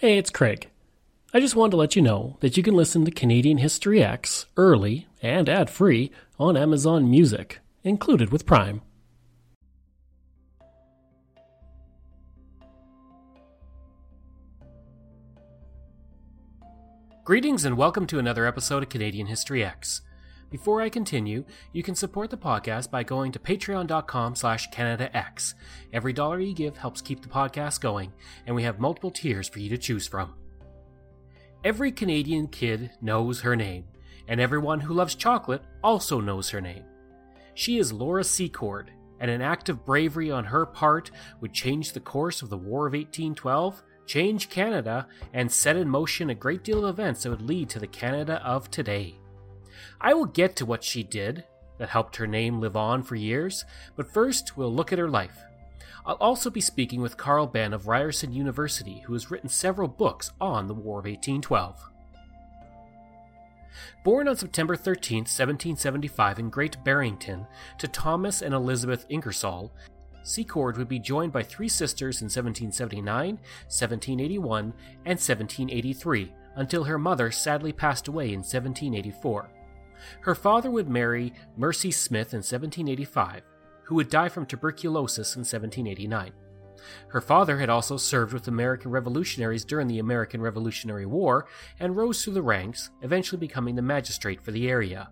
Hey, it's Craig. I just wanted to let you know that you can listen to Canadian History X early and ad free on Amazon Music, included with Prime. Greetings and welcome to another episode of Canadian History X. Before I continue, you can support the podcast by going to patreon.com slash CanadaX. Every dollar you give helps keep the podcast going, and we have multiple tiers for you to choose from. Every Canadian kid knows her name, and everyone who loves chocolate also knows her name. She is Laura Secord, and an act of bravery on her part would change the course of the War of 1812, change Canada, and set in motion a great deal of events that would lead to the Canada of today. I will get to what she did that helped her name live on for years, but first we'll look at her life. I'll also be speaking with Carl Benn of Ryerson University, who has written several books on the War of 1812. Born on September 13, 1775, in Great Barrington, to Thomas and Elizabeth Ingersoll, Secord would be joined by three sisters in 1779, 1781, and 1783, until her mother sadly passed away in 1784. Her father would marry Mercy Smith in 1785, who would die from tuberculosis in 1789. Her father had also served with American revolutionaries during the American Revolutionary War and rose through the ranks, eventually becoming the magistrate for the area.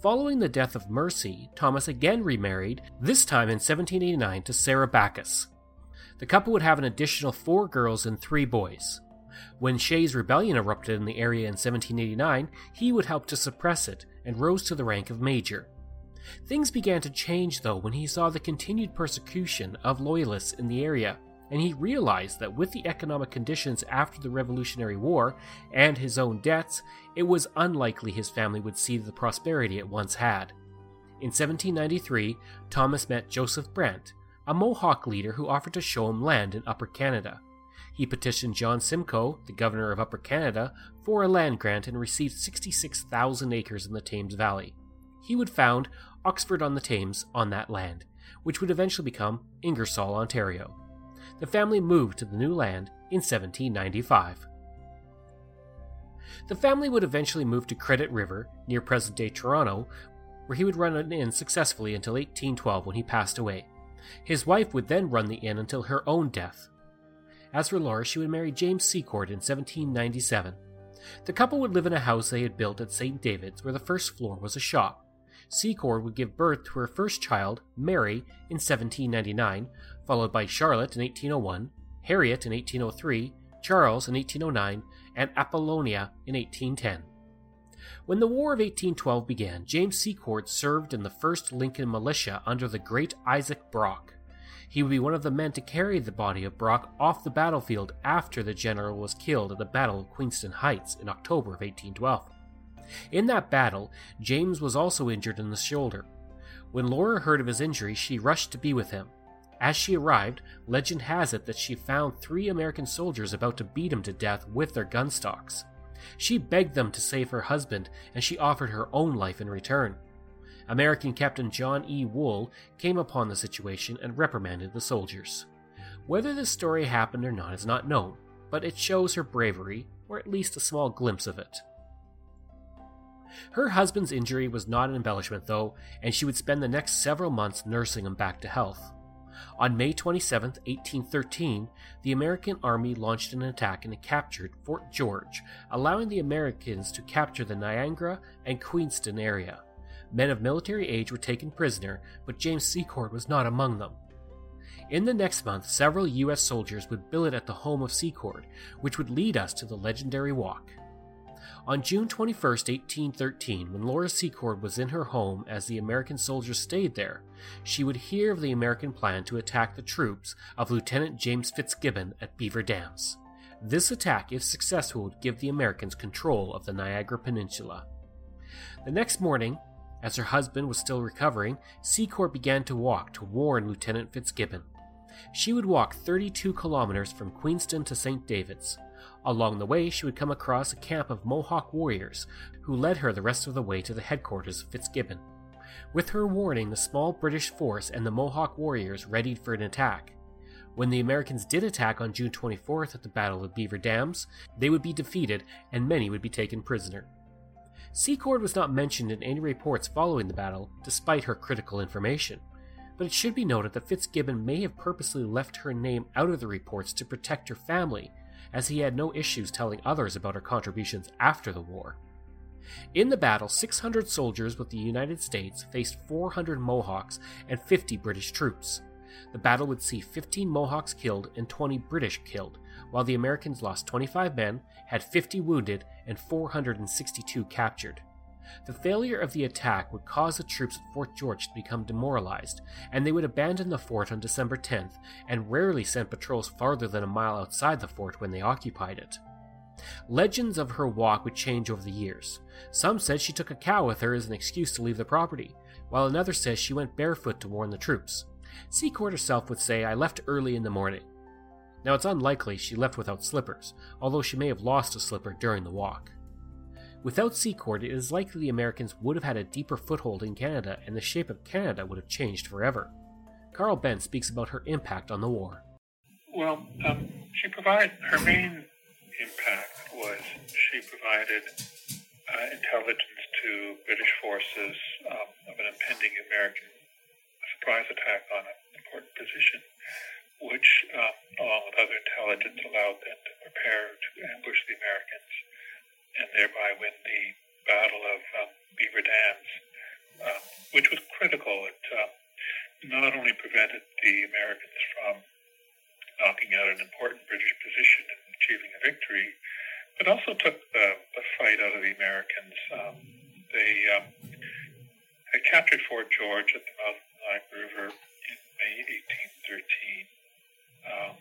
Following the death of Mercy, Thomas again remarried, this time in 1789 to Sarah Backus. The couple would have an additional four girls and three boys. When Shays' rebellion erupted in the area in 1789, he would help to suppress it and rose to the rank of major. Things began to change, though, when he saw the continued persecution of Loyalists in the area, and he realized that with the economic conditions after the Revolutionary War and his own debts, it was unlikely his family would see the prosperity it once had. In 1793, Thomas met Joseph Brant, a Mohawk leader who offered to show him land in Upper Canada. He petitioned John Simcoe, the governor of Upper Canada, for a land grant and received 66,000 acres in the Thames Valley. He would found Oxford on the Thames on that land, which would eventually become Ingersoll, Ontario. The family moved to the new land in 1795. The family would eventually move to Credit River, near present day Toronto, where he would run an inn successfully until 1812 when he passed away. His wife would then run the inn until her own death, as for Laura, she would marry James Secord in 1797. The couple would live in a house they had built at St. David's, where the first floor was a shop. Secord would give birth to her first child, Mary, in 1799, followed by Charlotte in 1801, Harriet in 1803, Charles in 1809, and Apollonia in 1810. When the War of 1812 began, James Secord served in the 1st Lincoln Militia under the great Isaac Brock. He would be one of the men to carry the body of Brock off the battlefield after the general was killed at the Battle of Queenston Heights in October of 1812. In that battle, James was also injured in the shoulder. When Laura heard of his injury, she rushed to be with him. As she arrived, legend has it that she found three American soldiers about to beat him to death with their gun stocks. She begged them to save her husband, and she offered her own life in return. American Captain John E. Wool came upon the situation and reprimanded the soldiers. Whether this story happened or not is not known, but it shows her bravery, or at least a small glimpse of it. Her husband's injury was not an embellishment, though, and she would spend the next several months nursing him back to health. On May 27, 1813, the American Army launched an attack and captured Fort George, allowing the Americans to capture the Niagara and Queenston area. Men of military age were taken prisoner, but James Secord was not among them. In the next month, several U.S. soldiers would billet at the home of Secord, which would lead us to the legendary walk. On June 21, 1813, when Laura Secord was in her home as the American soldiers stayed there, she would hear of the American plan to attack the troops of Lieutenant James Fitzgibbon at Beaver Dams. This attack, if successful, would give the Americans control of the Niagara Peninsula. The next morning, as her husband was still recovering, Secord began to walk to warn Lieutenant Fitzgibbon. She would walk 32 kilometers from Queenston to St. David's. Along the way, she would come across a camp of Mohawk warriors who led her the rest of the way to the headquarters of Fitzgibbon. With her warning, the small British force and the Mohawk warriors readied for an attack. When the Americans did attack on June 24th at the Battle of Beaver Dams, they would be defeated and many would be taken prisoner. Secord was not mentioned in any reports following the battle, despite her critical information. But it should be noted that Fitzgibbon may have purposely left her name out of the reports to protect her family, as he had no issues telling others about her contributions after the war. In the battle, 600 soldiers with the United States faced 400 Mohawks and 50 British troops. The battle would see 15 Mohawks killed and 20 British killed, while the Americans lost 25 men, had 50 wounded, and 462 captured. The failure of the attack would cause the troops at Fort George to become demoralized, and they would abandon the fort on December 10th and rarely sent patrols farther than a mile outside the fort when they occupied it. Legends of her walk would change over the years. Some said she took a cow with her as an excuse to leave the property, while another says she went barefoot to warn the troops. Secord herself would say, I left early in the morning. Now it's unlikely she left without slippers, although she may have lost a slipper during the walk. Without Secord, it is likely the Americans would have had a deeper foothold in Canada and the shape of Canada would have changed forever. Carl Benn speaks about her impact on the war. Well, um, she provided her main impact was she provided uh, intelligence to British forces um, of an impending American surprise attack on an important position, which, uh, along with other intelligence, allowed them to prepare to ambush the Americans and thereby win the Battle of um, Beaver Dams, uh, which was critical. It uh, not only prevented the Americans from knocking out an important British position and achieving a victory, but also took the, the fight out of the Americans. Um, they um, had captured Fort George at the mouth of the Niagara River in May 1813. Um,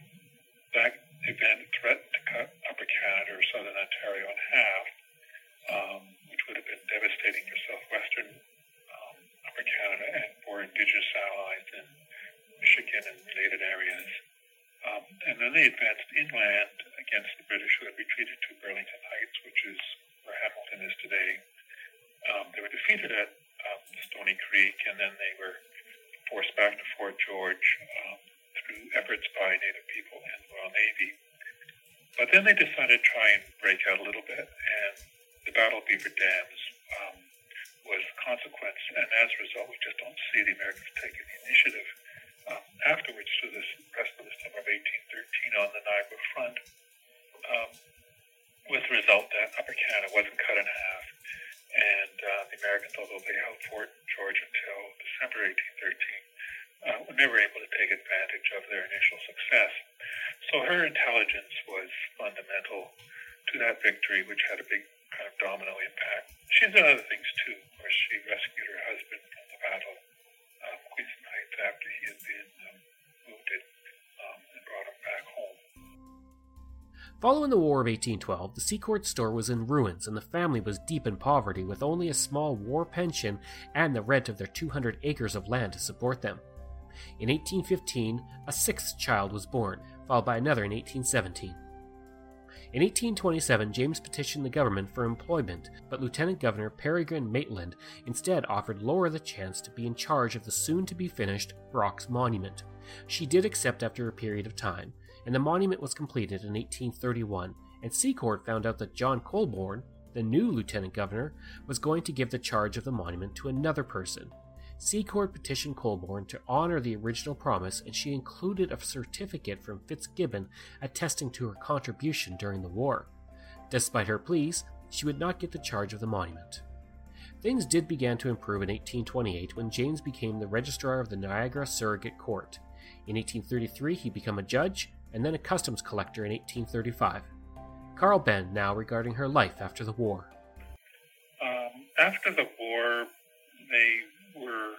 that event threatened to cut Upper Canada or Ontario in half, um, which would have been devastating for southwestern um, Upper Canada and for Indigenous allies in Michigan and related areas. Um, and then they advanced inland against the British who had retreated to Burlington Heights, which is where Hamilton is today. Um, they were defeated at um, Stony Creek, and then they were forced back to Fort George um, through efforts by Native people and the Royal Navy. But then they decided to try and break out a little bit, and the Battle of Beaver Dams um, was a consequence. And as a result, we just don't see the Americans taking the initiative um, afterwards to this rest of the summer of 1813 on the Niagara front, um, with the result that Upper Canada wasn't cut in half. And uh, the Americans, although they held Fort George until December 1813, uh, were never able to take advantage of their initial success. So her intelligence was fundamental to that victory, which had a big kind of domino impact. She's done other things too. Of course, she rescued her husband from the battle um, Queenston Heights after he had been um, wounded um, and brought him back home. Following the War of 1812, the Secord store was in ruins and the family was deep in poverty with only a small war pension and the rent of their 200 acres of land to support them. In 1815, a sixth child was born, followed by another in 1817. In 1827, James petitioned the government for employment, but Lieutenant Governor Peregrine Maitland instead offered Laura the chance to be in charge of the soon to be finished Brock's Monument. She did accept after a period of time, and the monument was completed in 1831, and Secord found out that John Colborne, the new lieutenant governor, was going to give the charge of the monument to another person, Secord petitioned Colborne to honor the original promise, and she included a certificate from Fitzgibbon attesting to her contribution during the war. Despite her pleas, she would not get the charge of the monument. Things did begin to improve in 1828 when James became the registrar of the Niagara Surrogate Court. In 1833, he became a judge and then a customs collector in 1835. Carl Benn now regarding her life after the war. Um, after the war, they were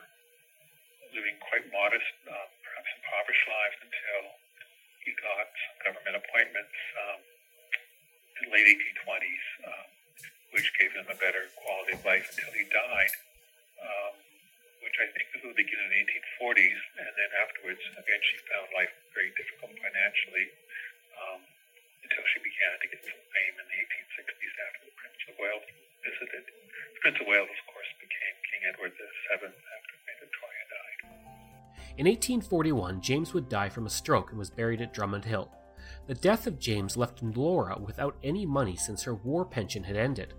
living quite modest, um, perhaps impoverished lives until he got some government appointments um, in the late 1820s, um, which gave him a better quality of life until he died, um, which I think was the beginning of the 1840s. And then afterwards, she found life very difficult financially um, until she began to get some fame in the 1860s after the Prince of Wales visited. The Prince of Wales, of course, Edward VII after Victoria died. In 1841, James would die from a stroke and was buried at Drummond Hill. The death of James left Laura without any money since her war pension had ended.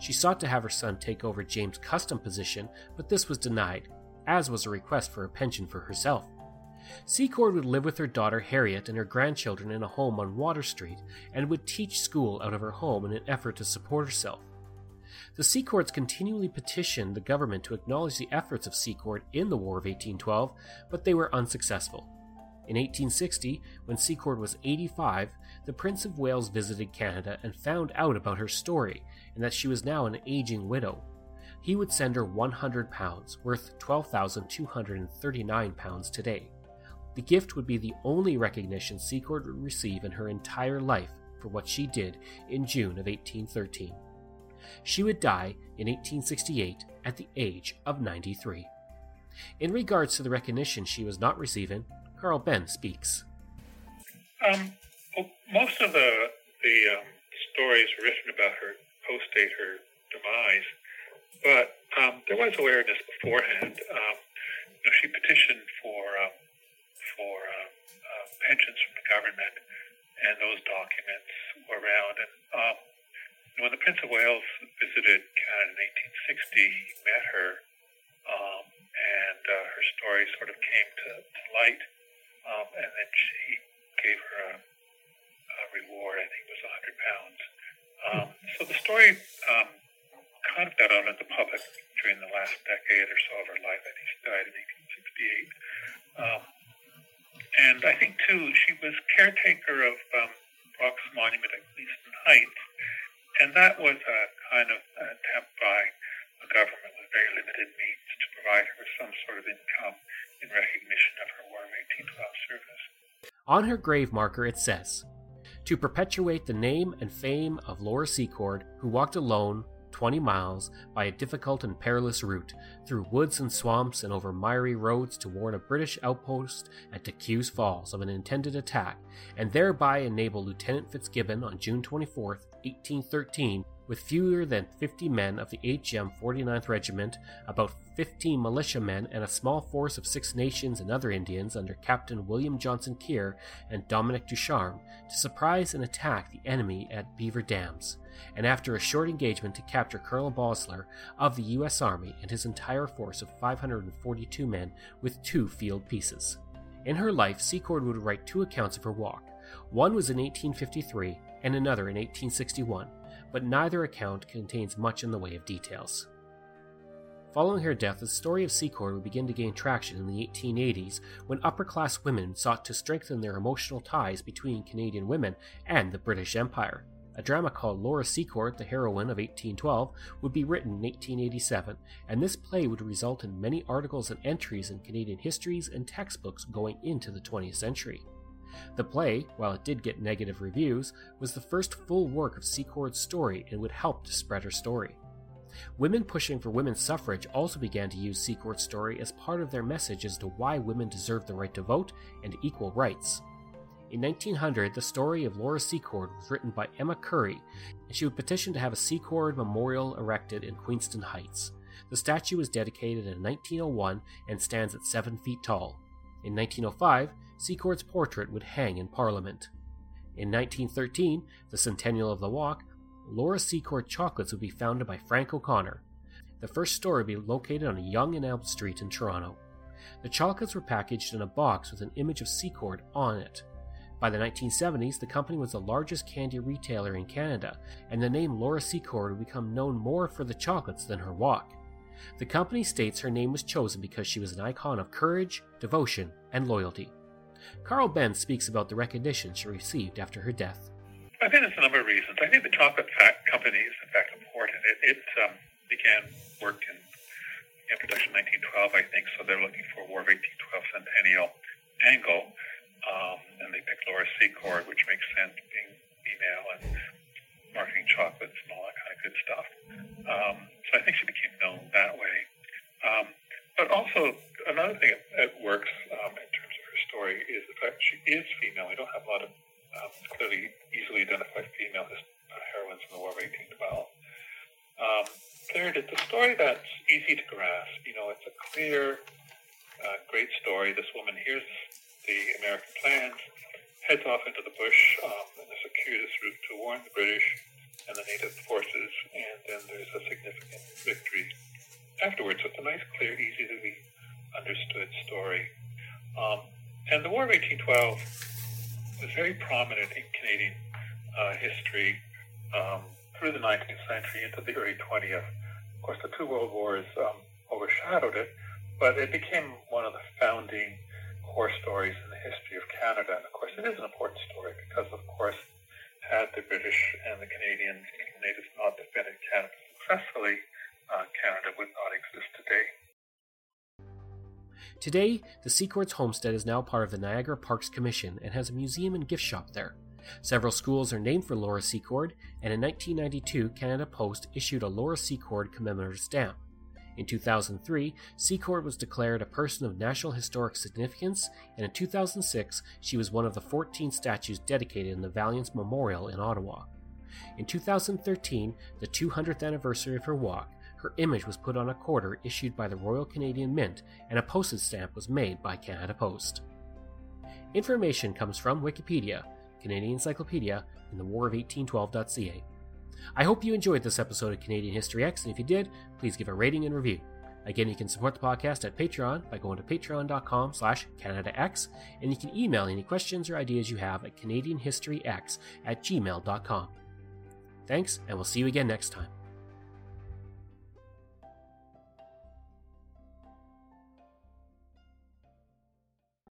She sought to have her son take over James' custom position, but this was denied, as was a request for a pension for herself. Secord would live with her daughter Harriet and her grandchildren in a home on Water Street and would teach school out of her home in an effort to support herself. The Secords continually petitioned the government to acknowledge the efforts of Secord in the War of 1812, but they were unsuccessful. In 1860, when Secord was 85, the Prince of Wales visited Canada and found out about her story and that she was now an aging widow. He would send her 100 pounds, worth 12,239 pounds today. The gift would be the only recognition Secord would receive in her entire life for what she did in June of 1813. She would die in 1868 at the age of 93. In regards to the recognition she was not receiving, Carl Benn speaks. Um, most of the the um, stories written about her post-date her demise, but um, there was awareness beforehand. Um, you know, she petitioned for um, for uh, uh, pensions from the government, and those documents were around. And um, when the Prince of Wales visited Canada in 1860, he met her, um, and uh, her story sort of came to, to light. Um, and then she gave her a, a reward. I think it was 100 pounds. Um, so the story um, kind of got out into the public during the last decade or so of her life. I think she died in 1868. Um, and I think, too, she was caretaker of um, Brock's Monument at Queenston Heights. That was a kind of attempt by a government with very limited means to provide her with some sort of income in recognition of her War of 1812 service. On her grave marker it says, To perpetuate the name and fame of Laura Secord, who walked alone 20 miles by a difficult and perilous route, through woods and swamps and over miry roads to warn a British outpost at DeCew's Falls of an intended attack, and thereby enable Lieutenant Fitzgibbon on June 24, 1813, with fewer than 50 men of the HM 49th Regiment, about 15 militiamen, and a small force of Six Nations and other Indians under Captain William Johnson Kerr and Dominique Ducharme, to surprise and attack the enemy at Beaver Dams, and after a short engagement to capture Colonel Boerstler of the U.S. Army and his entire force of 542 men with two field pieces. In her life, Secord would write two accounts of her walk. One was in 1853 and another in 1861 but neither account contains much in the way of details. Following her death, the story of Secord would begin to gain traction in the 1880s when upper class women sought to strengthen their emotional ties between Canadian women and the British Empire. A drama called Laura Secord, the heroine of 1812, would be written in 1887, and this play would result in many articles and entries in Canadian histories and textbooks going into the 20th century. The play, while it did get negative reviews, was the first full work of Secord's story and would help to spread her story. Women pushing for women's suffrage also began to use Secord's story as part of their message as to why women deserve the right to vote and equal rights. In 1900, the story of Laura Secord was written by Emma Currie, and she would petition to have a Secord memorial erected in Queenston Heights. The statue was dedicated in 1901 and stands at 7 feet tall. In 1905, Secord's portrait would hang in Parliament. In 1913, the centennial of the walk, Laura Secord chocolates would be founded by Frank O'Connor. The first store would be located on Yonge and Elm Street in Toronto. The chocolates were packaged in a box with an image of Secord on it. By the 1970s, the company was the largest candy retailer in Canada, and the name Laura Secord would become known more for the chocolates than her walk. The company states her name was chosen because she was an icon of courage, devotion, and loyalty. Carl Benn speaks about the recognition she received after her death. I think there's a number of reasons. I think the chocolate company is, in fact, important. It, it um, began work in, in production 1912, I think, so they're looking for a War of 1812 centennial angle. Um, and they picked Laura Secord, which makes sense, being female and marketing chocolates and all that kind of good stuff. Um, so I think she became known that way. Um, but also, another thing works um, in terms story is the fact she is female. We don't have a lot of um, clearly easily identified female heroines in the War of 1812. Um, third, it's a story that's easy to grasp. You know, it's a clear, uh, great story. This woman hears the American plans, heads off into the bush um, in a circuitous route to warn the British and the native forces, and then there's a significant victory afterwards. So it's a nice, clear, easy to be understood story. Um, and the War of 1812 was very prominent in Canadian uh, history um, through the 19th century into the early 20th. Of course, the two world wars um, overshadowed it, but it became one of the founding core stories in the history of Canada. And of course, it is an important story because, of course, had the British and the Canadians natives not defended Canada successfully, uh, Canada would not exist today. Today, the Secords homestead is now part of the Niagara Parks Commission and has a museum and gift shop there. Several schools are named for Laura Secord, and in 1992, Canada Post issued a Laura Secord commemorative stamp. In 2003, Secord was declared a person of national historic significance, and in 2006, she was one of the 14 statues dedicated in the Valiants Memorial in Ottawa. In 2013, the 200th anniversary of her walk, her image was put on a quarter issued by the Royal Canadian Mint, and a postage stamp was made by Canada Post. Information comes from Wikipedia, Canadian Encyclopedia, and the War of 1812.ca. I hope you enjoyed this episode of Canadian History X, and if you did, please give a rating and review. Again, you can support the podcast at Patreon by going to patreon.com slash CanadaX, and you can email any questions or ideas you have at CanadianHistoryX at gmail.com. Thanks, and we'll see you again next time.